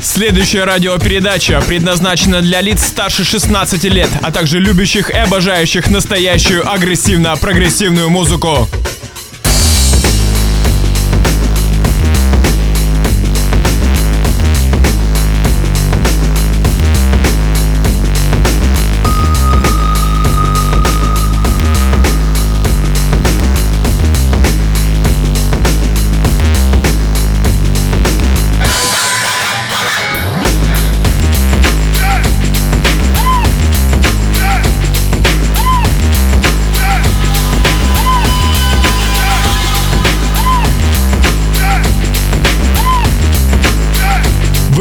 Следующая радиопередача предназначена для лиц старше 16 лет, а также любящих и обожающих настоящую агрессивно-прогрессивную музыку.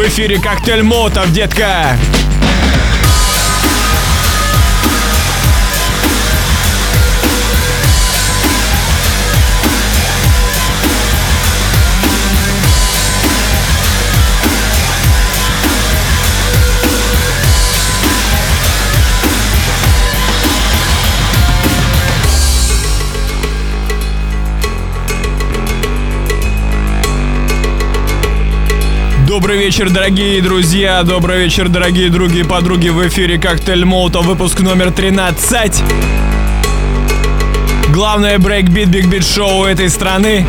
Эфире коктейль Мотов, детка! Добрый вечер, дорогие друзья, добрый вечер, дорогие други и подруги. В эфире Коктейль Молотов, выпуск номер 13. Главное брейкбит Биг Бит шоу этой страны.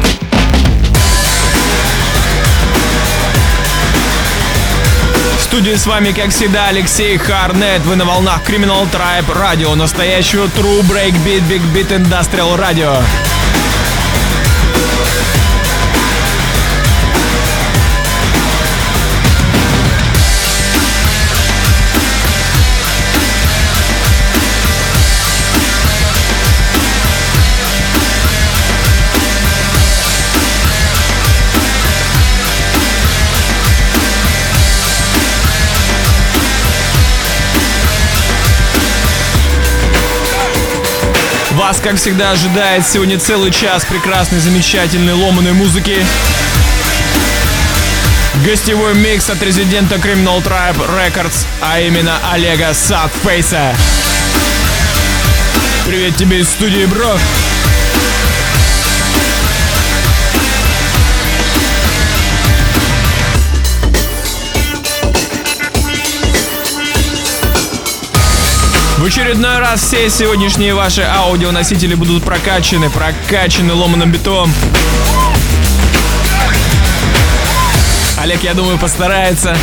В студии с вами, как всегда, Алексей Харнет. Вы на волнах Criminal Tribe Radio, настоящего True Breakbeat Big Beat Industrial Radio. Вас, как всегда, ожидает сегодня целый час прекрасной, замечательной, ломаной музыки. Гостевой микс от резидента Criminal Tribe Records, а именно Олега Садфейса. Привет тебе из студии, бро! В очередной раз все сегодняшние ваши аудионосители будут прокачаны, прокачаны ломаным битом. Олег, я думаю, постарается.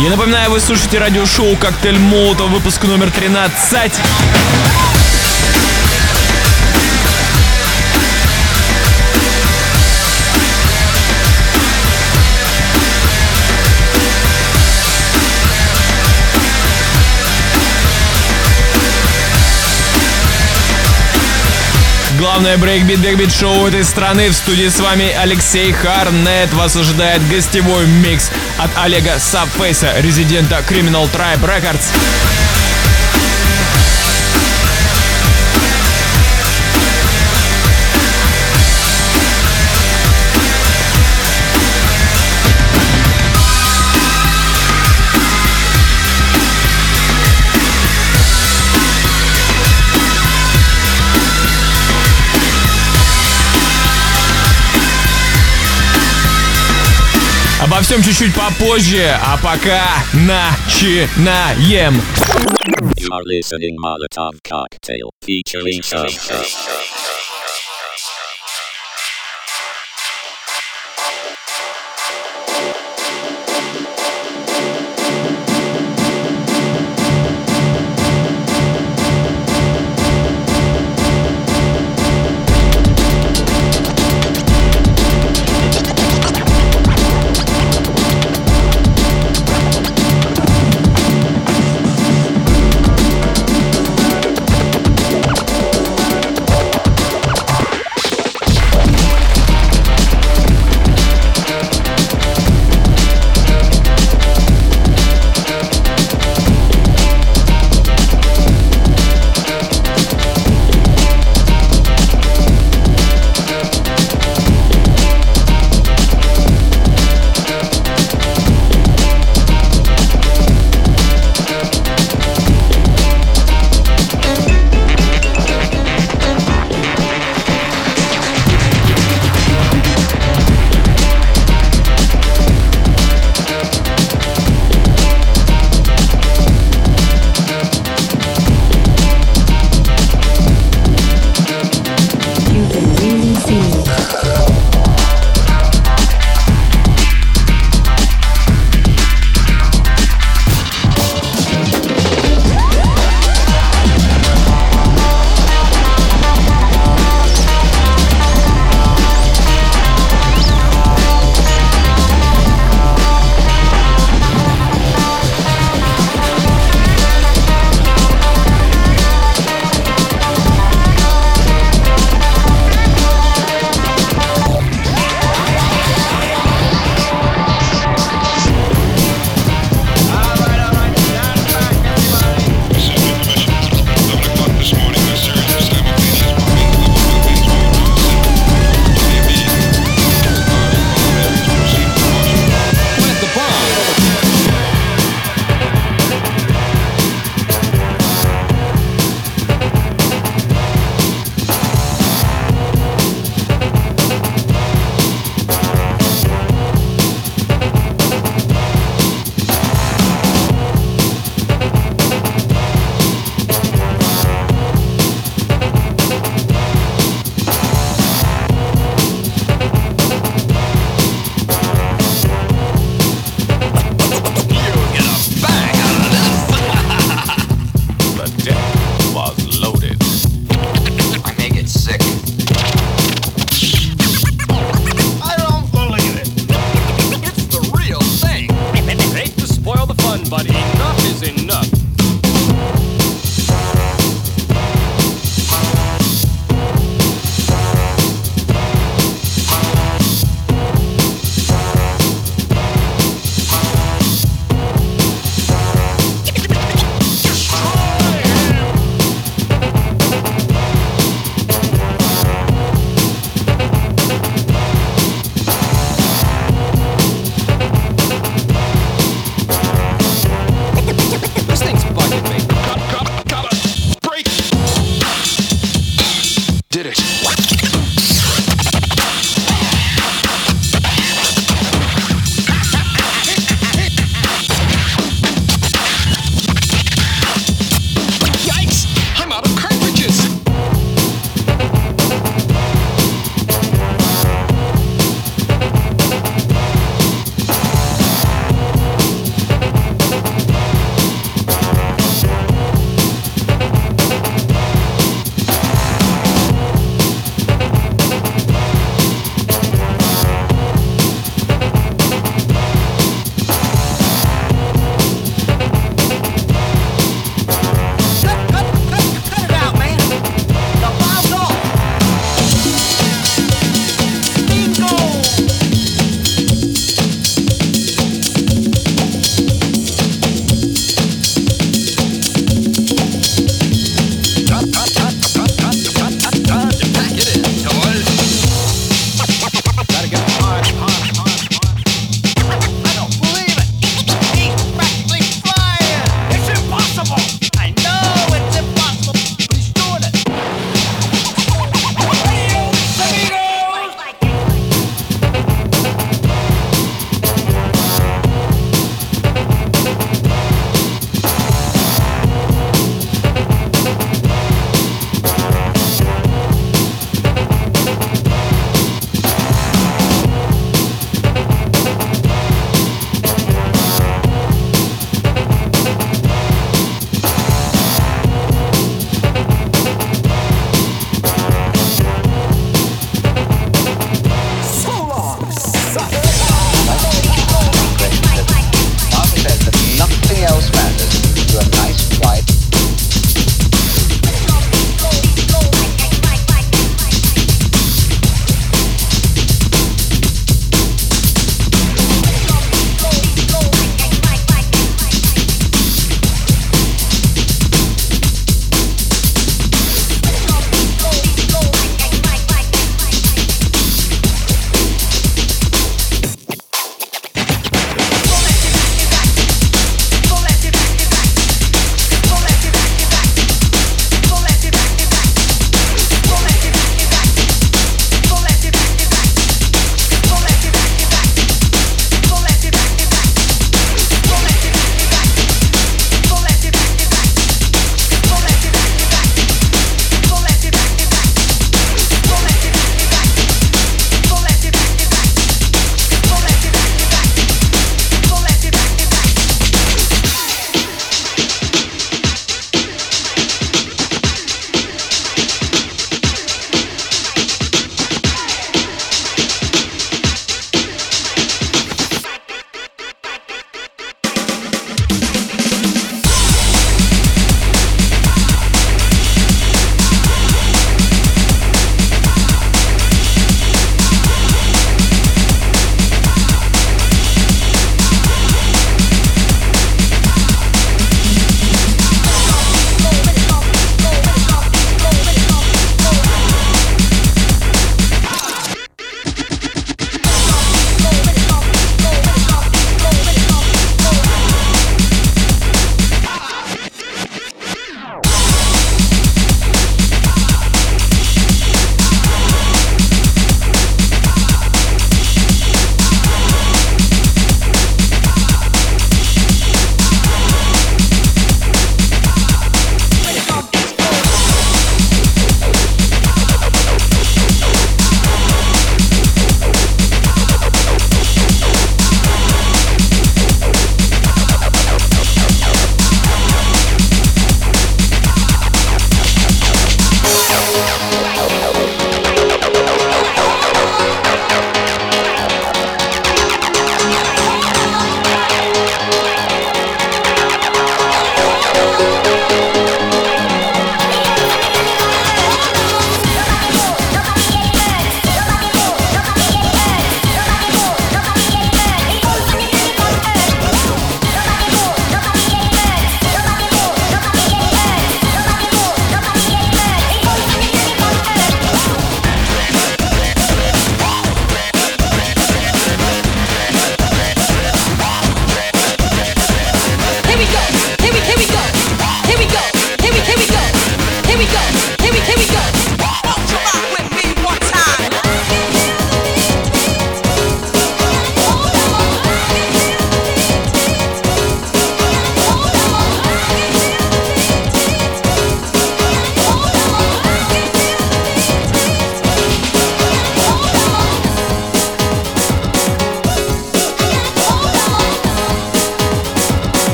Я напоминаю, вы слушаете радиошоу «Коктейль Молотов», выпуск номер 13. Главное брейкбит бигбит шоу этой страны. В студии с вами Алексей Харнет. Вас ожидает гостевой микс от Олега Сабфейса, резидента Criminal Tribe Records. Всем чуть-чуть попозже, а пока начинаем. You are listening Molotov Cocktail featuring Sub.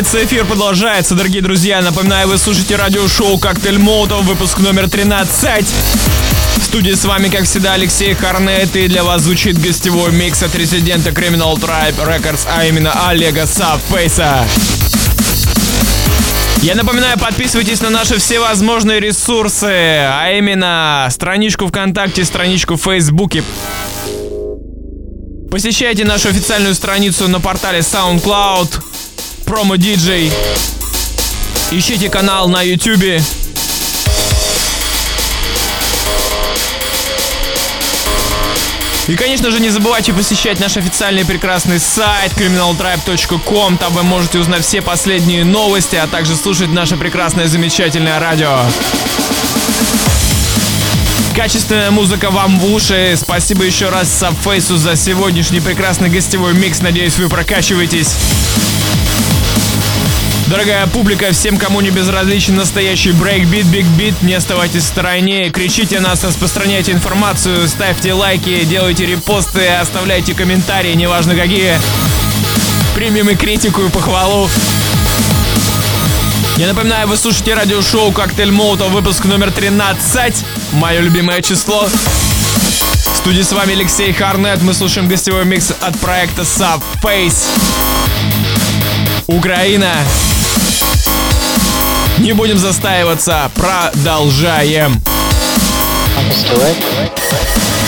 Продолжается, эфир продолжается, дорогие друзья. Напоминаю, вы слушаете радиошоу «Коктейль Молотов», выпуск номер 13. В студии с вами, как всегда, Алексей Харнет, и для вас звучит гостевой микс от резидента Criminal Tribe Records, а именно Олега Сафейса. Я напоминаю, подписывайтесь на наши всевозможные ресурсы, а именно страничку ВКонтакте, страничку в Фейсбуке. Посещайте нашу официальную страницу на портале SoundCloud, Промо Диджей. Ищите канал на YouTube. И, конечно же, не забывайте посещать наш официальный прекрасный сайт criminaltribe.com. Там вы можете узнать все последние новости, а также слушать наше прекрасное замечательное радио. Качественная музыка вам в уши. Спасибо еще раз Сабфейсу за сегодняшний прекрасный гостевой микс. Надеюсь, вы прокачиваетесь. Дорогая публика, всем, кому не безразличен настоящий брейкбит, биг бит, не оставайтесь в стороне, кричите нас, распространяйте информацию, ставьте лайки, делайте репосты, оставляйте комментарии, неважно какие. Примем и критику, и похвалу. Я напоминаю, вы слушаете радиошоу «Коктейль Молотов», выпуск номер 13, мое любимое число. В студии с вами Алексей Харнет, мы слушаем гостевой микс от проекта Subface. Украина. Не будем застаиваться, продолжаем. Catch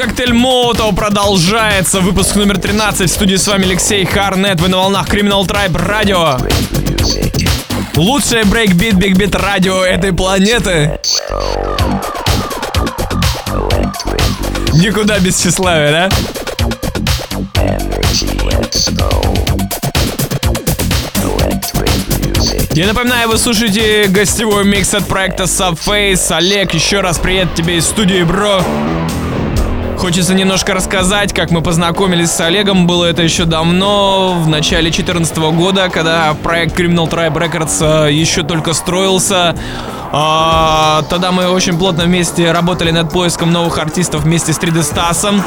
«Коктейль Молотова» продолжается. Выпуск номер 13. В студии с вами Алексей Харнет. Вы на волнах Criminal Tribe Radio. Лучшее брейкбит, бигбит радио этой планеты. Никуда без тщеславия, да? Я напоминаю, вы слушаете гостевой микс от проекта Subface. Олег, еще раз привет тебе из студии, бро. Хочется немножко рассказать, как мы познакомились с Олегом. Было это еще давно, в начале 2014 года, когда проект Criminal Tribe Records э, еще только строился. А, Тогда мы очень плотно вместе работали над поиском новых артистов вместе с 3D Стасом.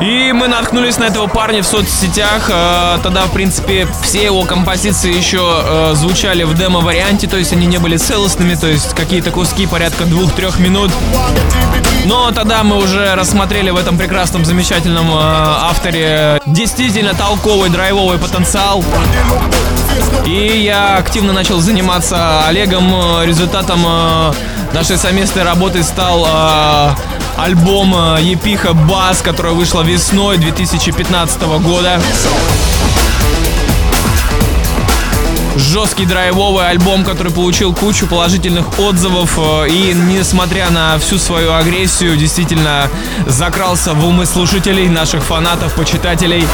И мы наткнулись на этого парня в соцсетях. Э, Тогда, в принципе, все его композиции еще э, звучали в демо-варианте, то есть они не были целостными, то есть какие-то куски порядка двух-трех минут. Но тогда мы уже рассмотрели в этом прекрасном, замечательном э, авторе действительно толковый драйвовый потенциал. И я активно начал заниматься Олегом. Результатом нашей совместной работы стал э, альбом э, Епиха Бас, который вышла весной 2015 года. Жесткий драйвовый альбом, который получил кучу положительных отзывов э, и, несмотря на всю свою агрессию, действительно закрался в умы слушателей, наших фанатов, почитателей.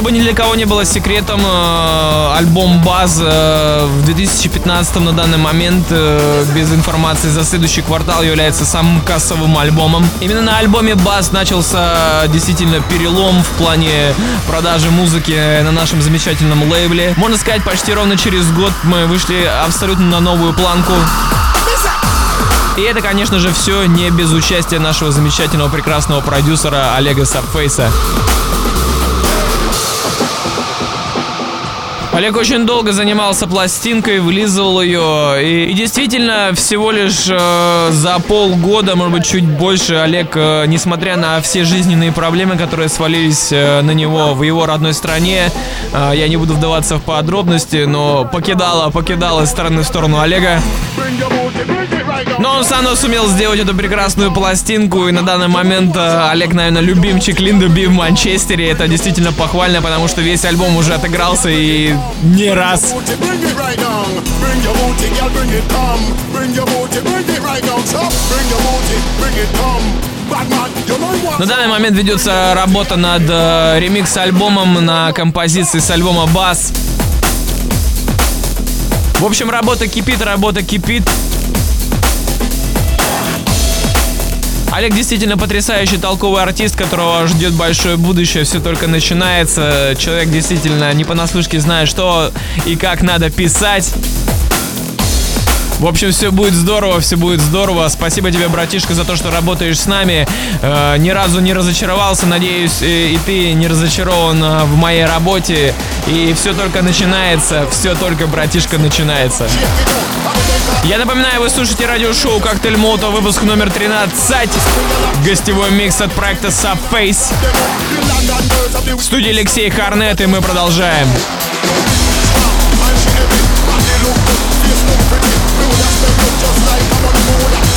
Чтобы ни для кого не было секретом, э, альбом Баз э, в 2015 на данный момент э, без информации за следующий квартал является самым кассовым альбомом. Именно на альбоме Баз начался действительно перелом в плане продажи музыки на нашем замечательном лейбле. Можно сказать, почти ровно через год мы вышли абсолютно на новую планку. И это, конечно же, все не без участия нашего замечательного прекрасного продюсера Олега Сабфейса. Олег очень долго занимался пластинкой, вылизывал ее. И, и действительно, всего лишь э, за полгода, может быть, чуть больше, Олег, э, несмотря на все жизненные проблемы, которые свалились э, на него в его родной стране, э, я не буду вдаваться в подробности, но покидала, покидала из стороны в сторону Олега. Но он сам сумел сделать эту прекрасную пластинку, и на данный момент э, Олег, наверное, любимчик Линда Би в Манчестере. Это действительно похвально, потому что весь альбом уже отыгрался и не раз. На данный момент ведется работа над э, ремикс-альбомом на композиции с альбома Бас. В общем, работа кипит, работа кипит. Олег действительно потрясающий толковый артист, которого ждет большое будущее, все только начинается. Человек действительно не понаслышке знает, что и как надо писать. В общем, все будет здорово, все будет здорово. Спасибо тебе, братишка, за то, что работаешь с нами. Э, ни разу не разочаровался. Надеюсь, и, и ты не разочарован э, в моей работе. И все только начинается. Все только, братишка, начинается. Я напоминаю, вы слушаете радиошоу «Коктейль Молото», выпуск номер 13. Гостевой микс от проекта Subface. В студии Алексей Харнет, и мы продолжаем. Bring just like I'm on the moon.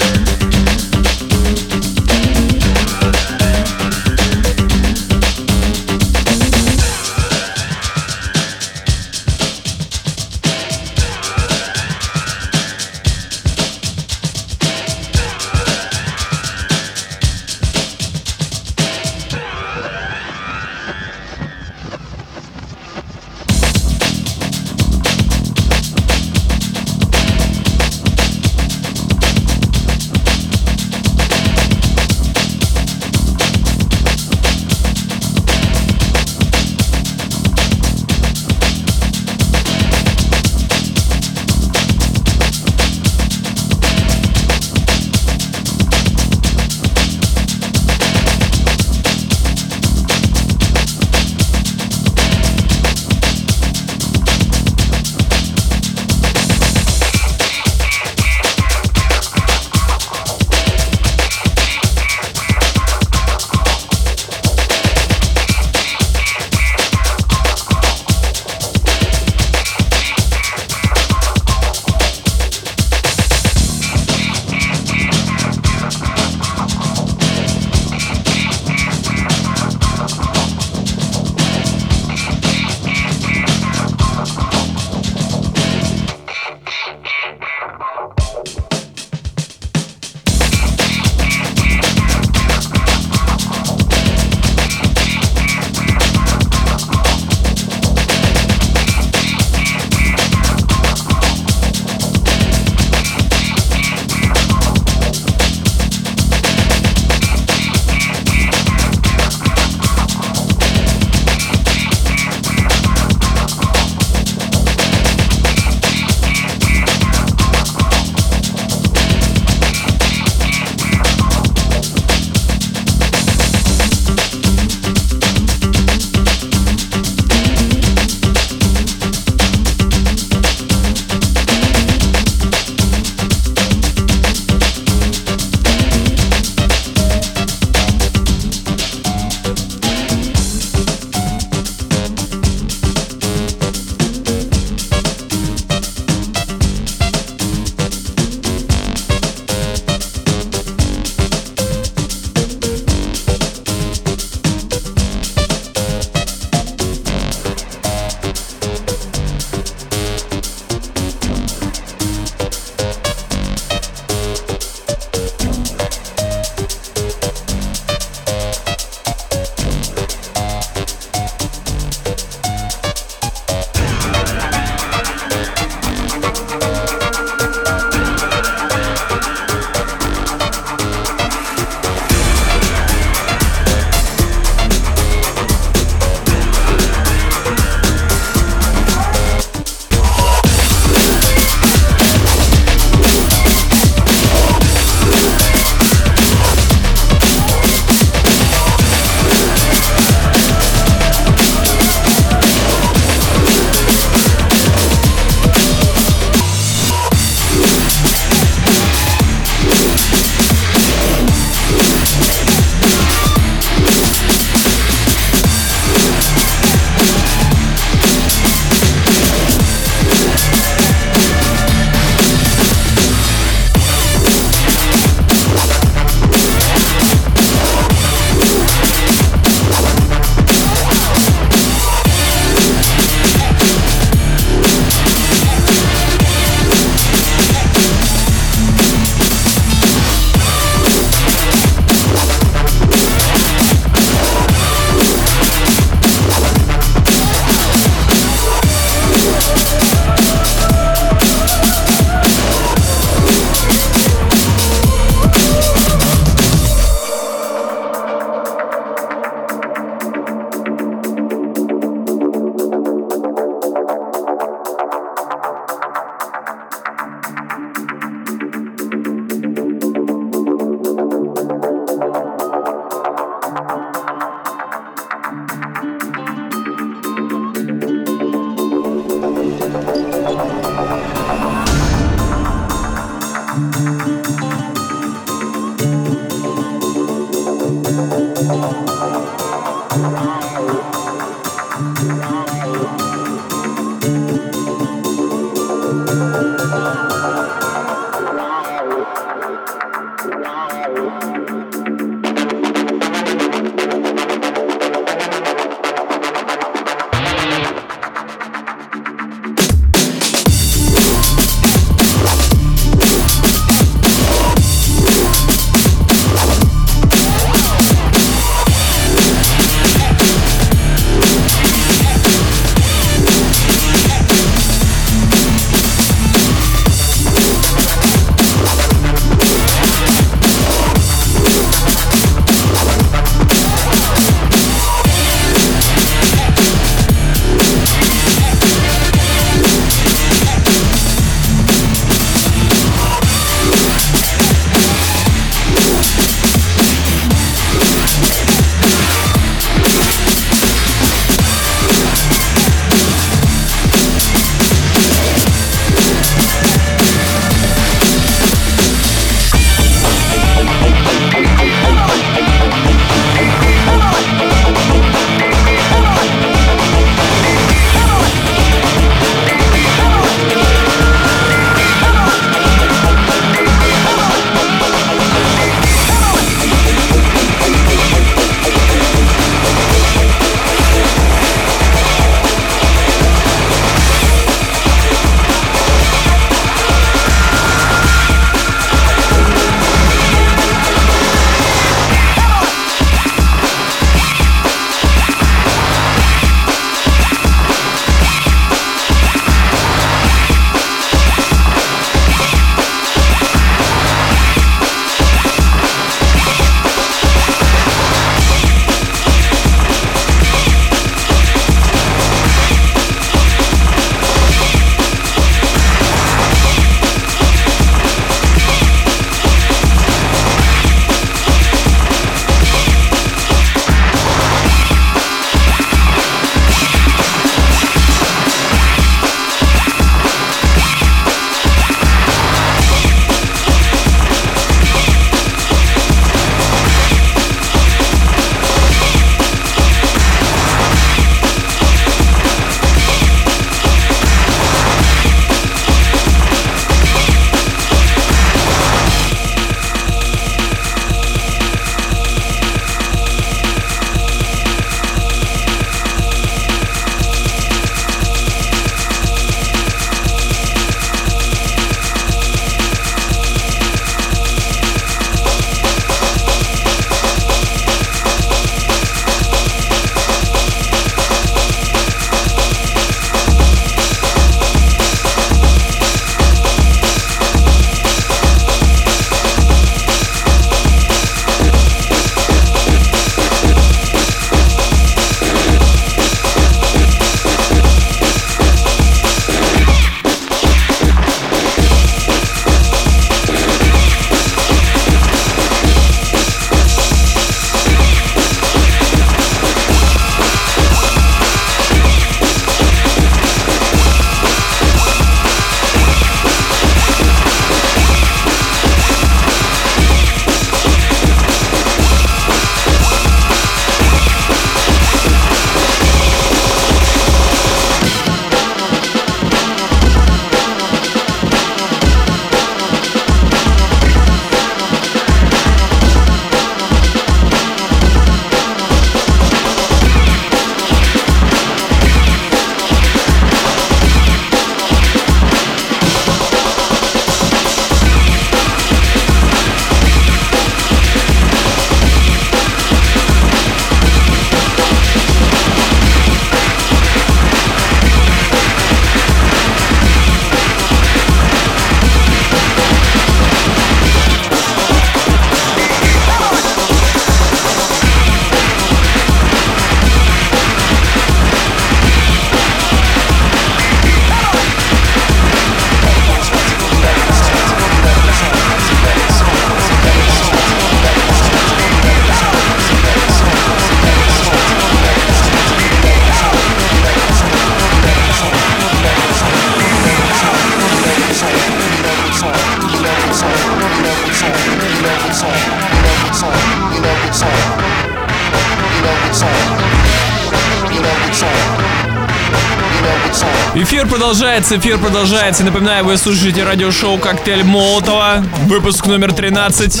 Продолжается, эфир продолжается. Напоминаю, вы слушаете радиошоу «Коктейль Молотова», выпуск номер 13.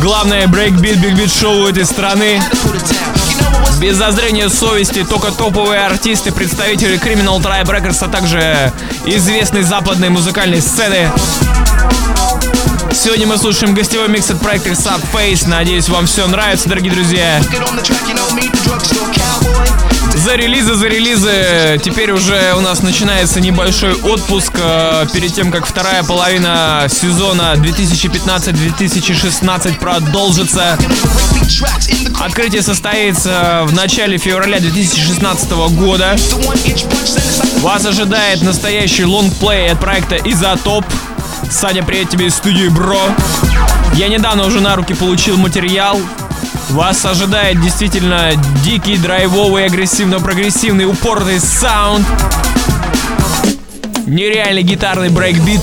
Главное брейкбит, бигбит шоу этой страны. Без зазрения совести, только топовые артисты, представители Criminal Tribe Records, а также известной западной музыкальной сцены. Сегодня мы слушаем гостевой микс от проекта Subface. Надеюсь, вам все нравится, дорогие друзья. За релизы, за релизы. Теперь уже у нас начинается небольшой отпуск э, перед тем, как вторая половина сезона 2015-2016 продолжится. Открытие состоится в начале февраля 2016 года. Вас ожидает настоящий лонгплей от проекта Изотоп. Саня, привет тебе из студии Бро. Я недавно уже на руки получил материал. Вас ожидает действительно дикий, драйвовый, агрессивно-прогрессивный, упорный саунд. Нереальный гитарный брейкбит.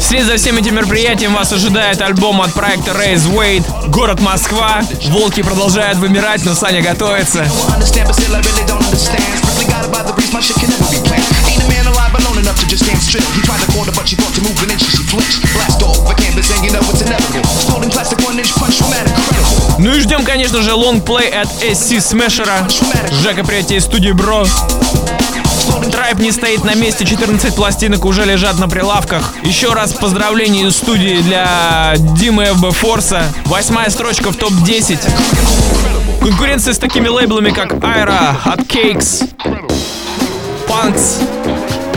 Вслед за всем этим мероприятием вас ожидает альбом от проекта Raise Weight «Город Москва». Волки продолжают вымирать, но Саня готовится. Blast Ну и ждем, конечно же, лонгплей от SC Смешера. Жека, привет тебе из студии Бро. Трайп не стоит на месте, 14 пластинок уже лежат на прилавках. Еще раз поздравления из студии для Димы FB Форса. Восьмая строчка в топ-10. Конкуренция с такими лейблами, как Aira, Hot Cakes, Punks,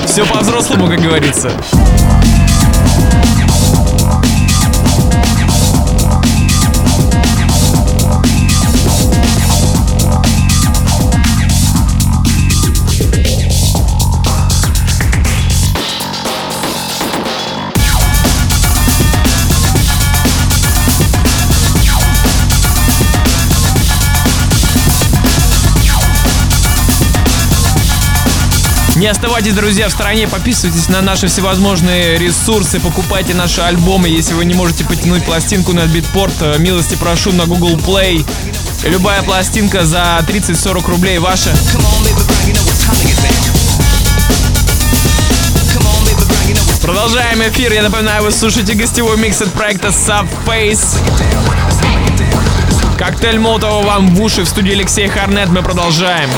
все по-взрослому, как говорится. Не оставайтесь, друзья, в стороне, подписывайтесь на наши всевозможные ресурсы, покупайте наши альбомы. Если вы не можете потянуть пластинку на битпорт, э, милости прошу на Google Play. Любая пластинка за 30-40 рублей ваша. Продолжаем эфир. Я напоминаю, вы слушаете гостевой микс от проекта Subface. Коктейль Молотова вам в уши в студии Алексей Харнет. Мы продолжаем.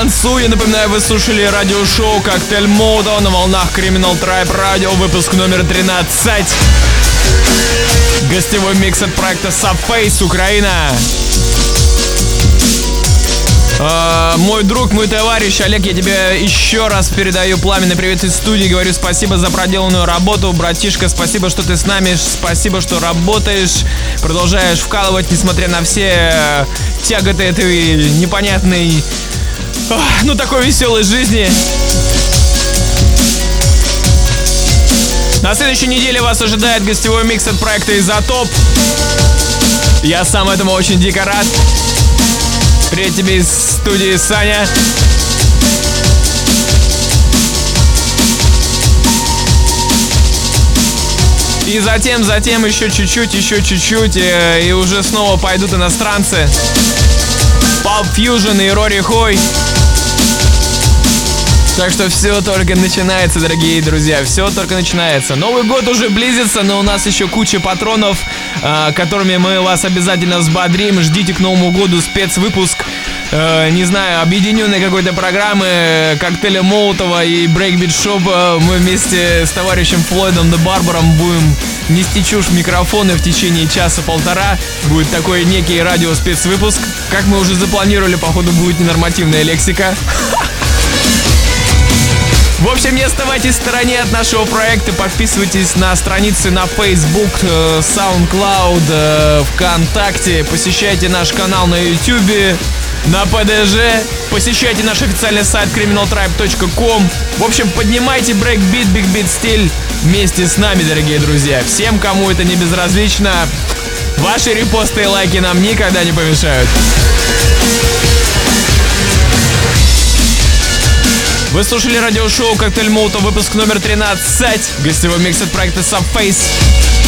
Концу. Я напоминаю, вы слушали радиошоу «Коктейль Мода» на волнах Criminal Tribe Radio, выпуск номер 13. Гостевой микс от проекта Subface, Украина. Э, мой друг, мой товарищ Олег, я тебе еще раз передаю пламенный привет из студии. Говорю спасибо за проделанную работу. Братишка, спасибо, что ты с нами. Спасибо, что работаешь. Продолжаешь вкалывать, несмотря на все э, тяготы этой непонятной, ну такой веселой жизни. На следующей неделе вас ожидает гостевой микс от проекта «Изотоп». Я сам этому очень дико рад. Привет тебе из студии Саня. И затем, затем еще чуть-чуть, еще чуть-чуть, э, и уже снова пойдут иностранцы. Pulp Fusion и Рори Хой. Так что все только начинается, дорогие друзья, все только начинается. Новый год уже близится, но у нас еще куча патронов, э, которыми мы вас обязательно взбодрим. Ждите к Новому году спецвыпуск, э, не знаю, объединенной какой-то программы коктейля Молотова и Breakbeat Shop. Э, Мы вместе с товарищем Флойдом де Барбаром будем нести чушь в микрофоны в течение часа-полтора. Будет такой некий радио спецвыпуск. Как мы уже запланировали, походу будет ненормативная лексика. В общем, не оставайтесь в стороне от нашего проекта, подписывайтесь на страницы на Facebook, э, SoundCloud, э, ВКонтакте, посещайте наш канал на YouTube, на PDJ, посещайте наш официальный сайт criminaltribe.com. В общем, поднимайте брейкбит, бигбит стиль вместе с нами, дорогие друзья. Всем, кому это не безразлично, ваши репосты и лайки нам никогда не помешают. Вы слушали радиошоу «Коктейль Молотов», выпуск номер 13. Гостевой микс от проекта Subface.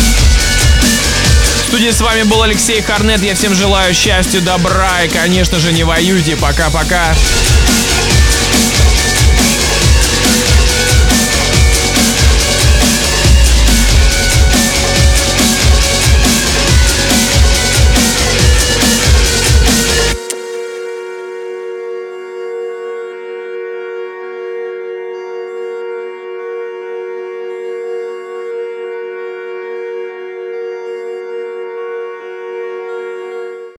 Студии с вами был Алексей Харнет. Я всем желаю счастья, добра и, конечно же, не воюйте. Пока-пока.